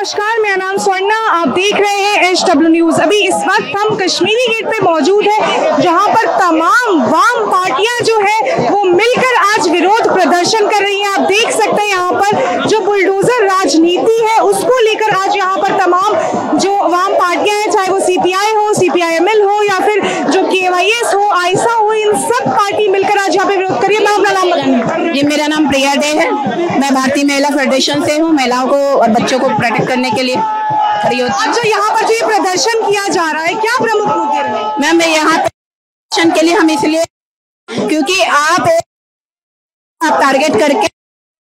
नमस्कार, मेरा नाम स्वर्णा, आप देख रहे हैं एच डब्ल्यू न्यूज़ अभी इस वक्त हम कश्मीरी गेट पे मौजूद है, जहाँ पर तमाम वाम पार्टियाँ जो है, वो मिलकर आज विरोध प्रदर्शन कर रही हैं। आप देख सकते हैं यहाँ पर जो बुलडोजर राजनीति है, उसको लेकर आज यहाँ पर तमाम जो वाम पार्टियाँ हैं, चाहे वो सीपीआई हो सीपीआईएमएल हो, या फिर जो केवाईएस हो आयसा हो, इन सब पार्टी मिलकर आज यहाँ पे विरोध करिए मैं अपना नाम जी मेरा नाम प्रिया डे है। मैं भारतीय महिला फेडरेशन से हूँ। महिलाओं को और बच्चों को प्रोटेक्ट करने के लिए खड़ी होती जो यहाँ पर जो ये प्रदर्शन किया जा रहा है क्या प्रमुख मुद्दे मैम मैं यहाँ प्रदर्शन के लिए हम इसलिए क्योंकि आप आप टारगेट करके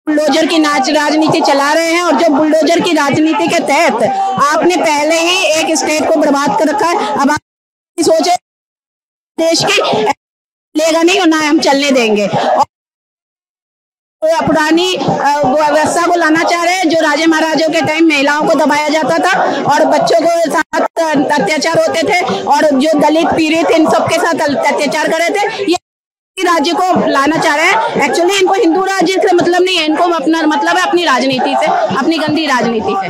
बुलडोजर की नाच राजनीति चला रहे हैं और जो बुलडोजर की राजनीति के तहत आपने पहले ही एक स्टेट को बर्बाद कर रखा है। अब आप सोचे देश की लेगा नहीं और ना हम चलने देंगे। और पुरानी व्यवस्था को लाना चाह रहे हैं, जो राजे महाराजों के टाइम महिलाओं को दबाया जाता था और बच्चों को साथ अत्याचार होते थे और जो दलित, पीड़ित, इन सबके साथ अत्याचार कर रहे थे, ये राज्य को लाना चाह रहे हैं। एक्चुअली इनको हिंदू राज्य से मतलब नहीं है, इनको अपना मतलब है अपनी राजनीति से, अपनी गंदी राजनीति से।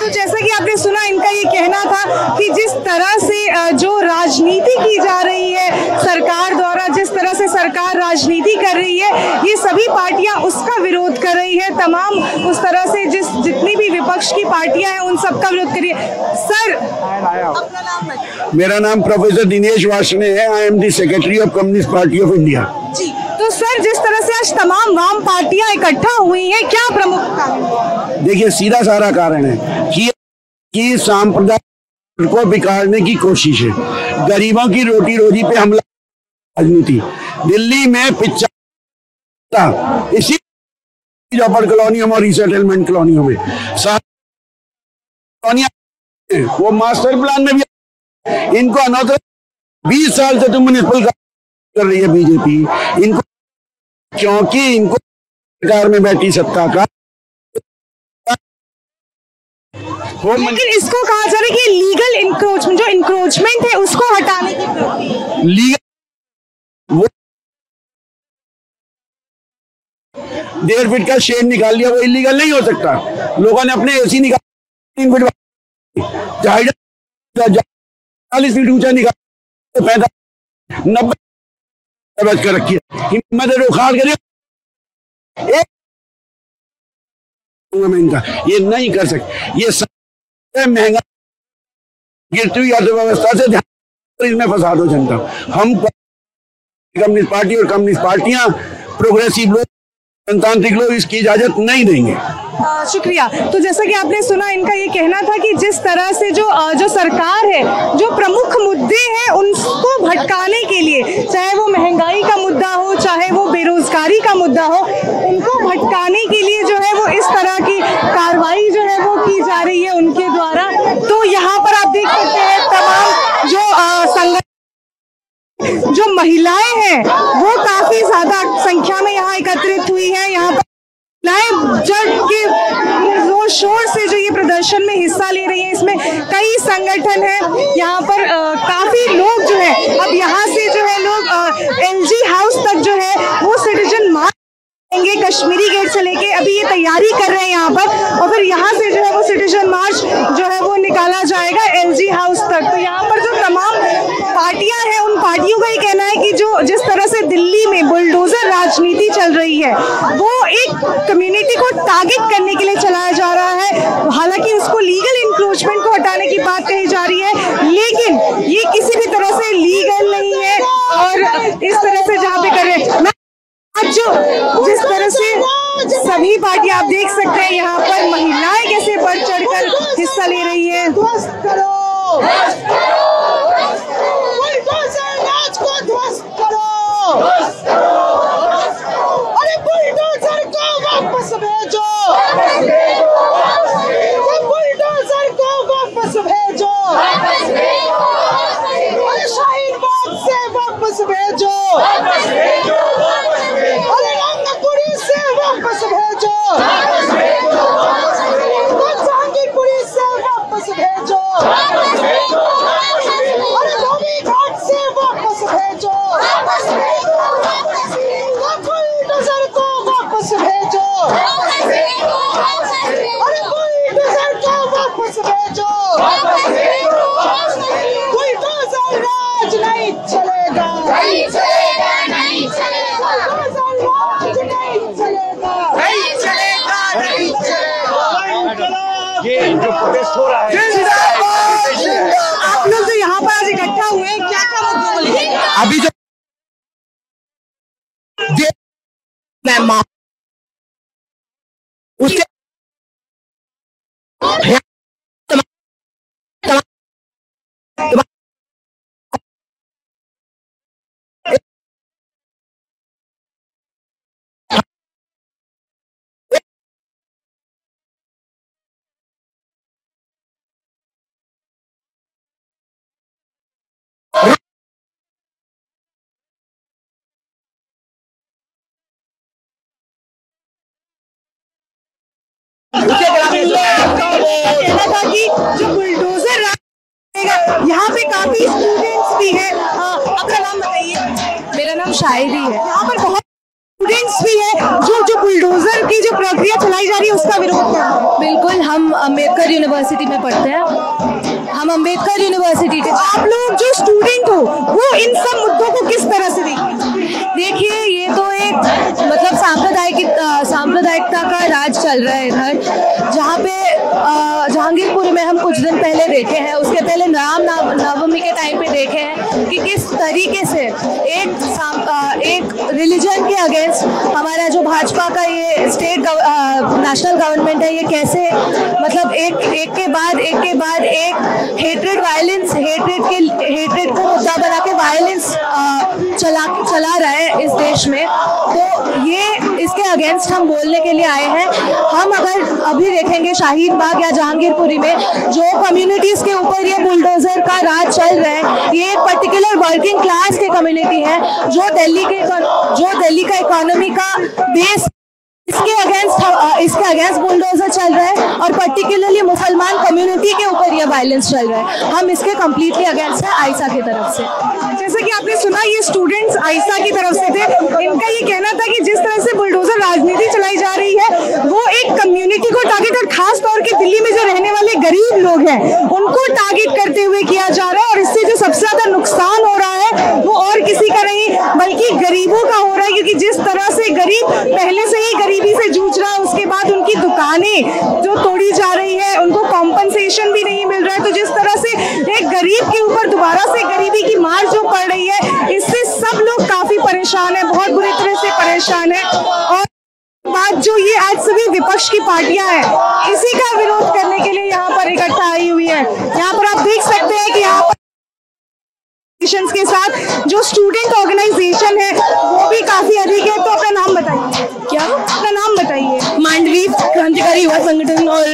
तो जैसा कि आपने सुना, इनका ये कहना था कि जिस तरह से जो राजनीति की जा रही है, सरकार द्वारा जिस तरह से सरकार राजनीति कर रही है ये सभी पार्टियाँ उसका विरोध कर रही है तमाम उस तरह से जिस जितनी भी विपक्ष की पार्टियाँ हैं उन सबका विरोध कर रही है। सर! अपना नाम मेरा नाम प्रोफेसर दिनेश वासने है I am the secretary of Communist Party of India जी तो सर जिस तरह से आज तमाम वाम पार्टियाँ इकट्ठा हुई हैं क्या प्रमुख कारण? देखिए सीधा सारा कारण है कि कि सांप्रदायिक को बिगाड़ने की कोशिश है। गरीबों की रोटी रोजी पे हमला राजनीति। दिल्ली में पिछा इसी अपर कॉलोनियों में रिसेटलमेंट कॉलोनियों में। कॉलोनियाँ वो मास्टर प्लान में भी इनको अनौतर बीस साल से तो म्यूनिसिपल कर रही है बीजेपी इनको क्योंकि इनको सरकार में बैठी सत्ता का। लेकिन इसको कहा जा रहा है कि लीगल इंक्रोचमेंट जो इंक्रोचमेंट है उसको हटाने की लीगल वो डेढ़ फीट का शेड निकाल लिया, वो इलीगल नहीं हो सकता। लोगों ने अपने एसी निकाल तीन फीट चालीस फीट ऊँचा निकाल नब्बे कर रखी है। हिम्मत उखाड़ कर एक इनका। ये नहीं कर सकते। ये महँगा गिरती हुई अर्थव्यवस्था से ध्यान इसमें फंसा दो जनता। हम कम्युनिस्ट पार्टी और कम्युनिस्ट पार्टियाँ प्रोग्रेसिव लोग जनतांत्रिक लोग इसकी इजाज़त नहीं देंगे। शुक्रिया। तो जैसा कि आपने सुना, इनका ये कहना था कि जिस तरह से जो जो सरकार है, जो प्रमुख मुद्दे हैं उनको भटकाने के लिए, चाहे वो महँगाई का मुद्दा हो, चाहे वो बेरोजगारी का मुद्दा हो, उनको भटकाने के लिए जो है वो इस तरह की कार्रवाई जो है वो की जा रही है उनके द्वारा। तो यहाँ पर आप देख सकते हैं तमाम जो संगठन जो महिलाएँ हैं वो काफ़ी ज़्यादा संख्या में यहाँ एकत्रित हुई है। यहाँ पर महिलाएँ जग के ज़ोर शोर से जो ये प्रदर्शन में हिस्सा ले रही है इसमें कई संगठन है। यहाँ पर आ, काफ़ी लोग जो है अब यहाँ से जो है लोग एलजी हाउस तक जो है वो सिटीजन मार्च कश्मीरी गेट से लेके। अभी ये तैयारी कर रहे हैं यहाँ पर और फिर यहाँ से जो है वो सिटीजन मार्च जो है वो निकाला जाएगा एलजी हाउस तक तो यहाँ पर जो तमाम पार्टियाँ हैं उन पार्टियों का ये कहना है कि जो जिस तरह से दिल्ली में बुलडोजर राजनीति चल रही है, वो एक कम्युनिटी को टारगेट करने के लिए चलाया जा रहा है। हालाँकि उसको लीगल इंक्रोचमेंट को हटाने की बात कही जा रही है, लेकिन ये किसी भी तरह से लीगल नहीं है और इस तरह से जहाँ पे कर जो जिस तरह से सभी पार्टी आप देख सकते हैं, यहाँ पर महिलाएँ कैसे बढ़ चढ़कर हिस्सा ले रही है। Buster! मैं माँ कहना था कि जो बुलडोजर यहाँ पे काफ़ी स्टूडेंट्स भी हैं। अपना नाम बताइए। मेरा नाम शायरी है। यहाँ पर बहुत स्टूडेंट्स भी हैं। जो जो बुलडोजर की जो प्रक्रिया चलाई जा रही है उसका विरोध कर बिल्कुल हम अंबेडकर यूनिवर्सिटी में पढ़ते हैं। हम अंबेडकर यूनिवर्सिटी के आप लोग जो स्टूडेंट हो वो इन सब मुद्दों को किस तरह से देखते हैं देखिए ये तो एक मतलब सांप्रदायिक सांप्रदायिकता का राज चल रहा है इधर। जहाँ पे जहांगीरपुर में हम कुछ दिन पहले देखे हैं उसके पहले राम नवमी के टाइम पे देखे हैं कि किस तरीके से एक एक रिलीजन के अगेंस्ट हमारा जो भाजपा का ये स्टेट गव, नेशनल गवर्नमेंट है ये कैसे मतलब एक एक के बाद एक के बाद एक हेट्रेड वायलेंस हेट्रेड के हेट्रेड को मुद्दा बना के वायलेंस चला चला रहा है इस देश में तो ये इसके अगेंस्ट हम बोलने के लिए आए हैं। हम अगर अभी देखेंगे शाहीन बाग या जहांगीरपुरी में, जो कम्युनिटीज के ऊपर ये बुलडोजर का राज चल रहा है, ये एक पर्टिकुलर वर्किंग क्लास के कम्युनिटी है, जो दिल्ली के जो दिल्ली का इकोनॉमी का बेस इसके अगेंस्ट इसके अगेंस्ट बुलडोजर चल रहा है और पर्टिकुलरली मुसलमान कम्युनिटी के ऊपर ये वायलेंस चल रहा है। हम इसके कम्प्लीटली अगेंस्ट है आयसा की तरफ़ से। जैसे कि आपने सुना, ये स्टूडेंट्स आयसा की तरफ़ से थे। इनका ये कहना था कि जिस तरह से बुलडोजर राजनीति चलाई जा रही है, वो एक कम्युनिटी को टारगेट और खास तौर के दिल्ली में जो रहने वाले गरीब लोग हैं, उनको टारगेट करते हुए किया जा रहा है। और इससे जो सबसे ज़्यादा नुकसान हो रहा है, वो और किसी का नहीं, बल्कि गरीबों का हो रहा है। क्योंकि जिस तरह से गरीब, पहले से ही गरीबी से जूझ रहा है उसके बाद उनकी दुकानें जो तोड़ी जा रही है, उनको कॉम्पनसेशन भी नहीं मिल रहा है। तो जिस तरह से एक गरीब के ऊपर दोबारा से गरीबी की मार जो पड़ रही है, इससे सब लोग काफ़ी परेशान है, बहुत बुरी तरह से परेशान है। और बात जो ये आज सभी विपक्ष की पार्टियाँ हैं, इसी का विरोध करने के लिए यहाँ पर इकट्ठा आई हुई है। यहाँ पर आप देख सकते हैं कि यहाँ पर के साथ जो स्टूडेंट ऑर्गेनाइजेशन है वो भी काफ़ी अधिक है। तो अपना नाम बताइए। क्या? अपना नाम बताइए। मांडवी क्रांतिकारी युवा संगठन और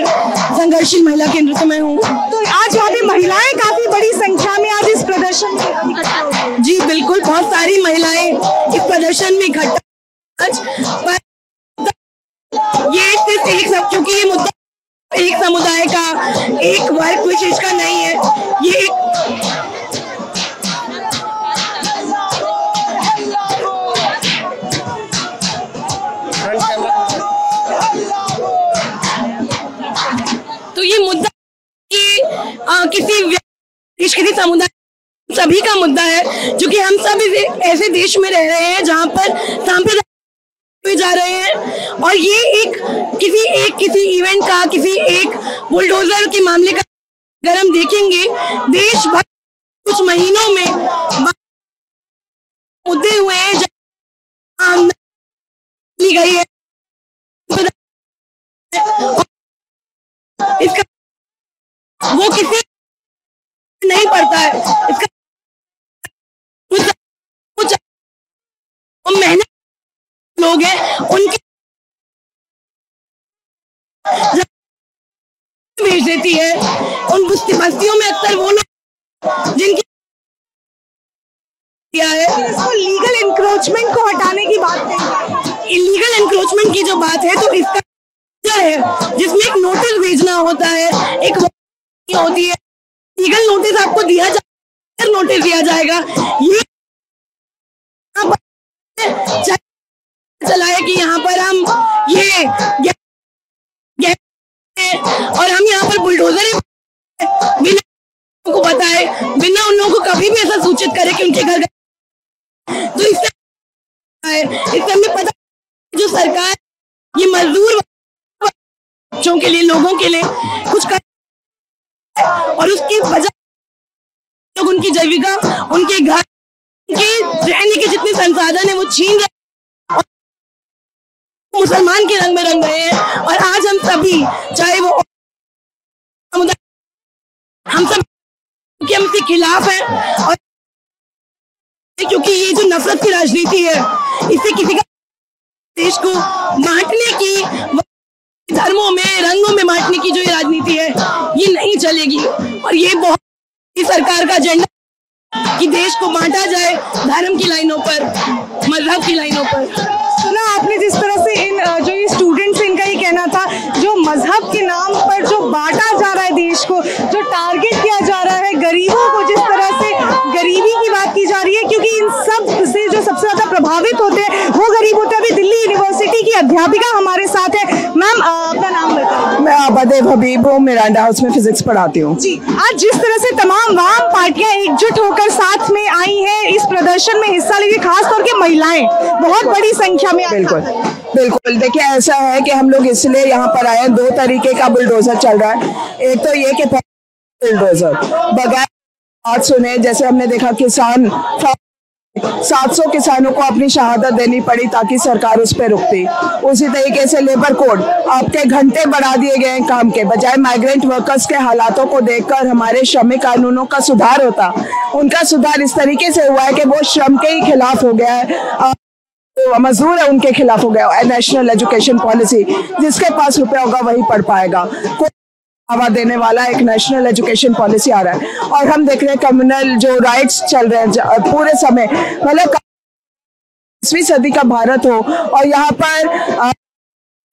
संघर्षशील महिला केंद्र से मैं हूँ। तो आज यहाँ पे महिलाएँ काफ़ी बड़ी संख्या में आज इस प्रदर्शन में इकट्ठा जी बिल्कुल। बहुत सारी महिलाएँ इस प्रदर्शन में इकट्ठा ये सिर्फ़ एक सब क्योंकि ये मुद्दा एक समुदाय का एक वर्ग विशेष का नहीं है। ये एक आ, किसी व्यक्ति किसी समुदाय सभी का मुद्दा है जो कि हम सब ऐसे देश में रह रहे हैं जहाँ पर सांप्रदायिक जा रहे हैं। और ये एक किसी एक किसी इवेंट का किसी एक बुलडोजर के मामले का अगर हम देखेंगे देश भर कुछ महीनों में मुद्दे हुए हैं ली गई है। इसका वो किसी नहीं पड़ता है। इसका कुछ कुछ वो मेहनत लोग हैं उनके भेज देती है। उन बस्ती बस्तियों में अक्सर वो लोग जिनकी किया है। इसको लीगल इंक्रोचमेंट को हटाने की बात कही इलीगल एनक्रोचमेंट की जो बात है तो इसका है? जिसमें एक नोटिस भेजना होता है एक होती है। लीगल नोटिस आपको दिया जाएगा नोटिस दिया जाएगा। ये यहाँ पर चला है कि यहाँ पर हम ये और हम यहाँ पर बुलडोजर बिना को बताए, बिना उन लोगों को कभी भी ऐसा सूचित करे कि उनके घर तो इससे इससे हमें पता जो सरकार ये मजदूर बच्चों के लिए, लोगों के लिए कुछ कर और उसकी वजह लोग उनकी जीविका, उनके घर उनके रहने के जितने संसाधन है, वो छीन रहे मुसलमान के रंग में रंग रहे हैं। और आज हम सभी, चाहे वो हम सब कि खिलाफ हैं। और क्योंकि ये जो नफरत की राजनीति है, इससे किसी का देश को बांटने की, धर्मों में, रंगों में बांटने की जो ये राजनीति है, ये नहीं चलेगी। और ये बहुत सरकार का एजेंडा कि देश को बांटा जाए धर्म की लाइनों पर, मज़हब की लाइनों पर। सुना आपने जिस तरह से इन जो ये स्टूडेंट्स इनका ये कहना था, जो मज़हब के नाम पर जो बांटा जा रहा है देश को, जो टारगेट किया जा रहा है गरीबों को, जिस तरह से गरीबी की बात की जा रही है, क्योंकि इन सबसे जो सबसे ज़्यादा प्रभावित होते हैं हैं अभी दिल्ली यूनिवर्सिटी की अध्यापिका हमारे साथ है। मैम अपना नाम बताइए मैं आबादेव हबीब हूँ मिरांडा हाउस में फिजिक्स पढ़ाती हूँ। जी आज जिस तरह से तमाम वाम पार्टियाँ एकजुट होकर साथ में आई हैं इस प्रदर्शन में हिस्सा लेंगे खास तौर के महिलाएँ बहुत बड़ी संख्या में बिल्कुल। बिल्कुल देखिए ऐसा है कि हम लोग इसलिए यहाँ पर आए हैं दो तरीके का बुलडोजर चल रहा है। एक तो ये कि बुलडोजर बगैर बात सुने जैसे हमने देखा किसान 700 किसानों को अपनी शहादत देनी पड़ी ताकि सरकार उस पर रुकती। उसी तरीके से लेबर कोड आपके घंटे बढ़ा दिए गए हैं काम के। बजाय माइग्रेंट वर्कर्स के हालातों को देखकर हमारे श्रमिक कानूनों का सुधार होता। उनका सुधार इस तरीके से हुआ है कि वो श्रम के ही खिलाफ हो गया है। मजदूर है, उनके खिलाफ हो गया नेशनल एजुकेशन पॉलिसी जिसके पास रुपया होगा वही पढ़ पाएगा। बढ़ावा देने वाला एक नेशनल एजुकेशन पॉलिसी आ रहा है। और हम देख रहे हैं कम्युनल जो राइट्स चल रहे हैं पूरे समय मतलब सदी का भारत हो, और यहाँ पर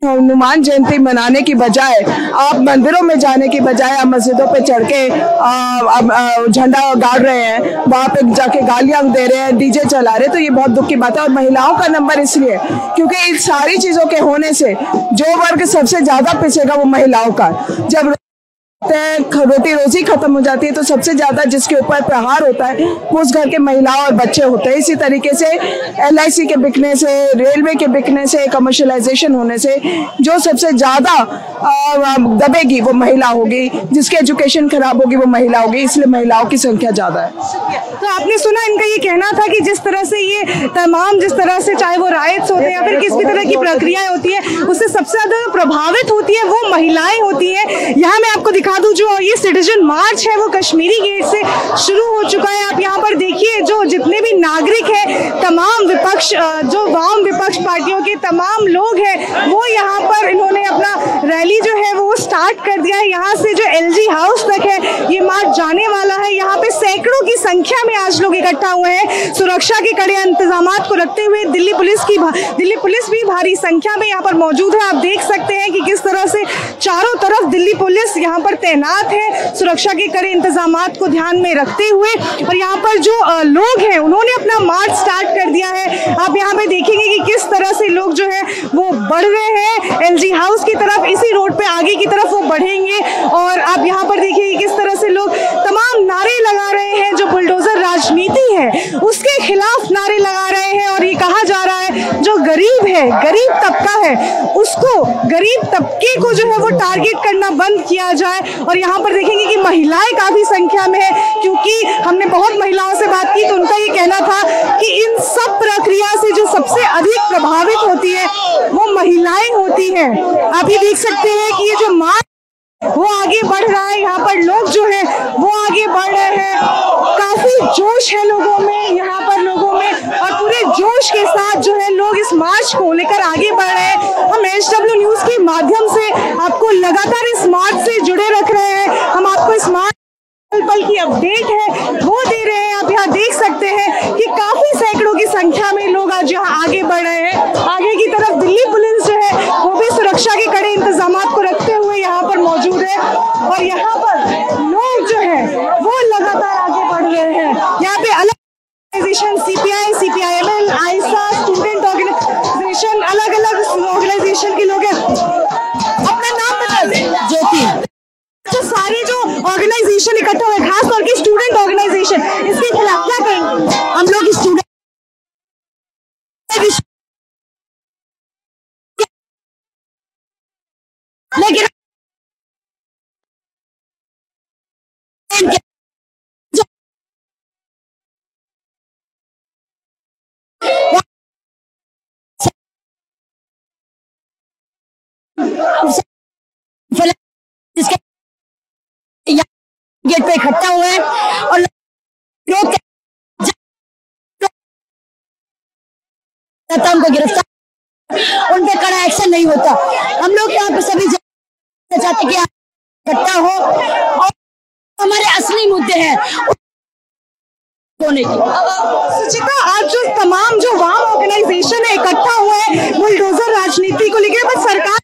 हनुमान जयंती मनाने की बजाय, आप मंदिरों में जाने की बजाय आप मस्जिदों पे चढ़ के झंडा गाड़ रहे हैं, वहाँ पे जाके गालियाँ दे रहे हैं, डीजे चला रहे तो ये बहुत दुख की बात है। और महिलाओं का नंबर इसलिए, क्योंकि इन सारी चीज़ों के होने से, जो वर्ग सबसे ज़्यादा पिछेगा वो महिलाओं का। जब रोटी रोजी खत्म हो जाती है तो सबसे ज़्यादा जिसके ऊपर प्रहार होता है, वो उस घर के महिलाओं और बच्चे होते हैं। इसी तरीके से एलआईसी के बिकने से, रेलवे के बिकने से कमर्शलाइजेशन होने से, जो सबसे ज़्यादा दबेगी वो महिला होगी, जिसकी एजुकेशन खराब होगी वो महिला होगी, इसलिए महिलाओं की संख्या ज़्यादा है। तो आपने सुना इनका ये कहना था कि जिस तरह से ये तमाम, जिस तरह से चाहे वो राइट्स होते हैं या फिर किस भी तरह की प्रक्रियाएँ होती है, उससे सबसे ज़्यादा प्रभावित होती है वो महिलाएँ होती है। यहाँ मैं आपको दिखा दूँ जो ये सिटीजन मार्च है, वो कश्मीरी गेट से शुरू हो चुका है। आप यहाँ पर देखिए, जो जितने भी नागरिक हैं, तमाम विपक्ष जो वाम विपक्ष पार्टियों के तमाम लोग हैं, वो यहाँ पर इन्होंने अपना रैली जो है, वो स्टार्ट कर दिया है। यहाँ एलजी हाउस तक है। ये मार्च जाने वाला है। यहाँ पे सैकड़ों की संख्या में आज लोग इकट्ठा हुए हैं। सुरक्षा के कड़े इंतज़ाम को रखते हुए दिल्ली पुलिस की दिल्ली पुलिस भी भारी संख्या में यहाँ पर मौजूद है। आप देख सकते हैं कि किस तरह से चारों तरफ़ दिल्ली पुलिस यहाँ पर तैनात है। सुरक्षा के कड़े इंतज़ाम को ध्यान में रखते हुए और यहाँ पर जो लोग हैं, उन्होंने अपना मार्च स्टार्ट कर दिया है। आप यहाँ पे देखेंगे कि किस तरह से लोग जो है, वो बढ़ रहे हैं। एलजी हाउस की तरफ़, इसी रोड पे आगे की तरफ़ वो बढ़ेंगे और आप यहाँ पर देखिए किस तरह से लोग तमाम नारे लगा रहे हैं, जो बुलडोजर राजनीति है, उसके खिलाफ नारे लगा रहे हैं और ये कहा जा रहा है, जो गरीब है, गरीब तबका है, उसको गरीब तबके को जो है वो टारगेट करना बंद किया जाए। और यहाँ पर देखेंगे कि महिलाएँ काफ़ी संख्या में है, क्योंकि हमने बहुत महिलाओं से बात की तो उनका ये कहना था कि इन सब प्रक्रिया से जो सबसे अधिक प्रभावित होती है, वो महिलाएँ होती हैं। आप ये देख सकते हैं कि ये जो माँ वो आगे बढ़ रहा है, यहाँ पर लोग जो है, वो आगे बढ़ रहे हैं। काफ़ी जोश है लोगों में, यहाँ पर लोगों में, और पूरे जोश के साथ जो है लोग इस मार्च को लेकर आगे बढ़ रहे हैं। हम एच डब्ल्यू न्यूज़ के माध्यम से आपको लगातार इस मार्च से जुड़े रख रहे हैं। हम आपको इस मार्च पल पल की अपडेट है, वो दे रहे हैं। आप यहाँ देख सकते हैं कि काफ़ी सैकड़ों की संख्या में लोग आज यहाँ आगे बढ़ रहे हैं। आगे की तरफ़ दिल्ली पुलिस जो है, वो भी सुरक्षा के कड़े इंतज़ाम को है और यहाँ पर लोग जो है वो लगातार आगे बढ़ रहे हैं। यहाँ पे अलग organisation CPI CPIML AISA student organisation अलग अलग ऑर्गेनाइजेशन के लोग हैं। अपना नाम बता दें। ज्योति। जो सारे जो ऑर्गेनाइजेशन इकट्ठा हुए खास तौर के स्टूडेंट ऑर्गेनाइजेशन इसके खिलाफ क्या करेंगे हम लोग स्टूडेंट लेकिन जिसके गेट पे इकट्ठा हुए हैं और लोग उनको गिरफ़्तार उन पे कड़ा एक्शन नहीं होता हम लोग यहाँ पे सभी चाहते कि इकट्ठा हो और हमारे असली मुद्दे हैं। सुचिता आज जो तमाम जो वाम ऑर्गेनाइजेशन है इकट्ठा हुए हैं, बुलडोजर राजनीति को लेकर बस सरकार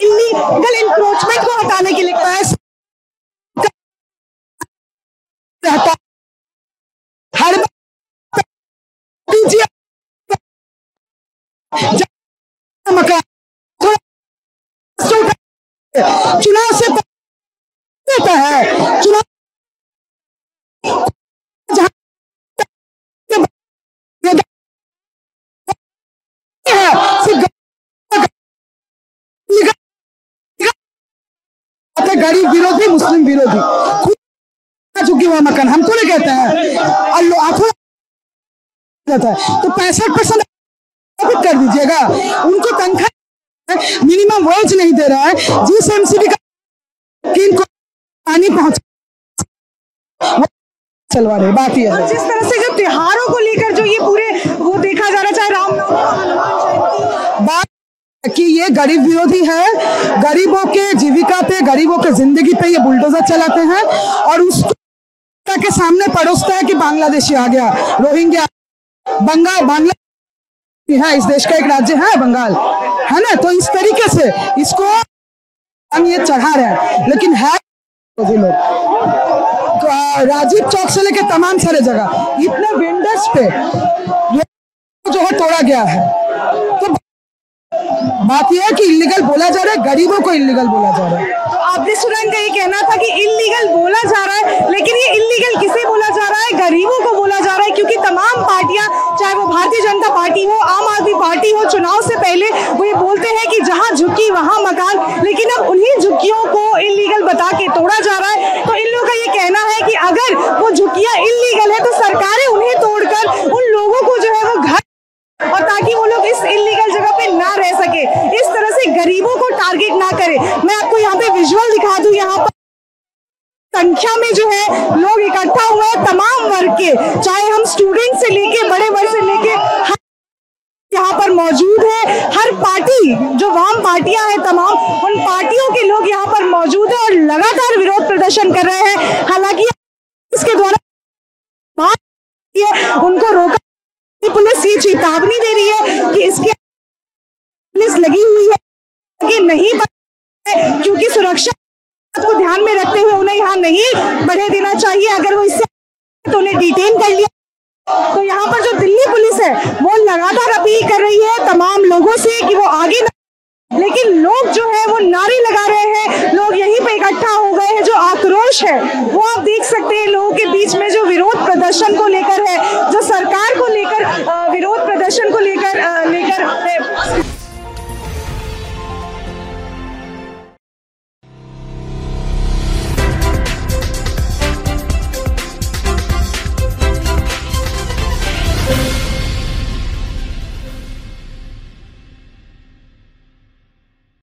इलीगल इंक्रोचमेंट को हटाने के लिए प्रयास हर चुनाव से है। चुनाव गरीब विरोधी, मुस्लिम विरोधी। चुकी हुआ मकान, हमको नहीं कहते हैं। है। तो पैंसठ परसेंट कर दीजिएगा। उनको तनख्वाह मिनिमम वेज नहीं दे रहा है। जिस एमसीबी का किन को पानी पहुँच चलवा रहे बात ये है। जिस तरह से जो त्योहारों को लेकर जो ये पूरे वो देखा जा रहा है, चाहे कि ये गरीब विरोधी है, गरीबों के जीविका पे, गरीबों के ज़िंदगी पे ये बुलडोजर चलाते हैं और उसको के सामने परोसता है कि बांग्लादेशी आ गया, रोहिंग्या। बंगाल बांग्ला है, इस देश का एक राज्य है बंगाल, है ना? तो इस तरीके से इसको हम ये चढ़ा रहे हैं। लेकिन है लोग। तो राजीव चौक से लेके तमाम सारे जगह, इतने वेंडर्स पे जो है तोड़ा गया है। बात यह है कि इलीगल बोला जा रहा है, गरीबों को इलीगल बोला जा रहा है। आपने सुना इनका ये कहना था कि इलीगल बोला जा रहा है, लेकिन ये इलीगल किसे बोला जा रहा है? गरीबों को बोला जा रहा है, क्योंकि तमाम पार्टियाँ, चाहे वो भारतीय जनता पार्टी हो, आम आदमी पार्टी हो, चुनाव से पहले वो ये बोलते हैं कि जहाँ झुकी वहाँ मकान, लेकिन अब उन्हीं झुकियों को इलीगल बता के तोड़ा जा रहा है। तो इन लोगों का ये कहना है कि अगर वो झुकियाँ इलीगल है तो सरकारें उन्हें तोड़कर उन लोगों को जो है वो घर और ताकि वो लोग इस इलीगल जगह पे ना रह सके। इस तरह से गरीबों को टारगेट ना करे। मैं आपको यहाँ पे विजुअल दिखा दूँ। यहाँ पर संख्या में जो है लोग इकट्ठा हुए हैं, तमाम वर्ग के। चाहे हम स्टूडेंट से लेके, बड़े वर्ग से लेके यहाँ पर मौजूद है। हर पार्टी, जो वाम पार्टियाँ हैं तमाम, उन पार्टियों के लोग यहाँ पर मौजूद है और लगातार विरोध प्रदर्शन कर रहे हैं। हालाँकि इसके द्वारा उनको रोका पुलिस ये चेतावनी दे रही है कि इसके पुलिस लगी हुई है कि नहीं क्योंकि सुरक्षा को ध्यान में रखते हुए उन्हें यहाँ नहीं बढ़े देना चाहिए। अगर वो इससे तो उन्हें डिटेन कर लिया। तो यहाँ पर जो दिल्ली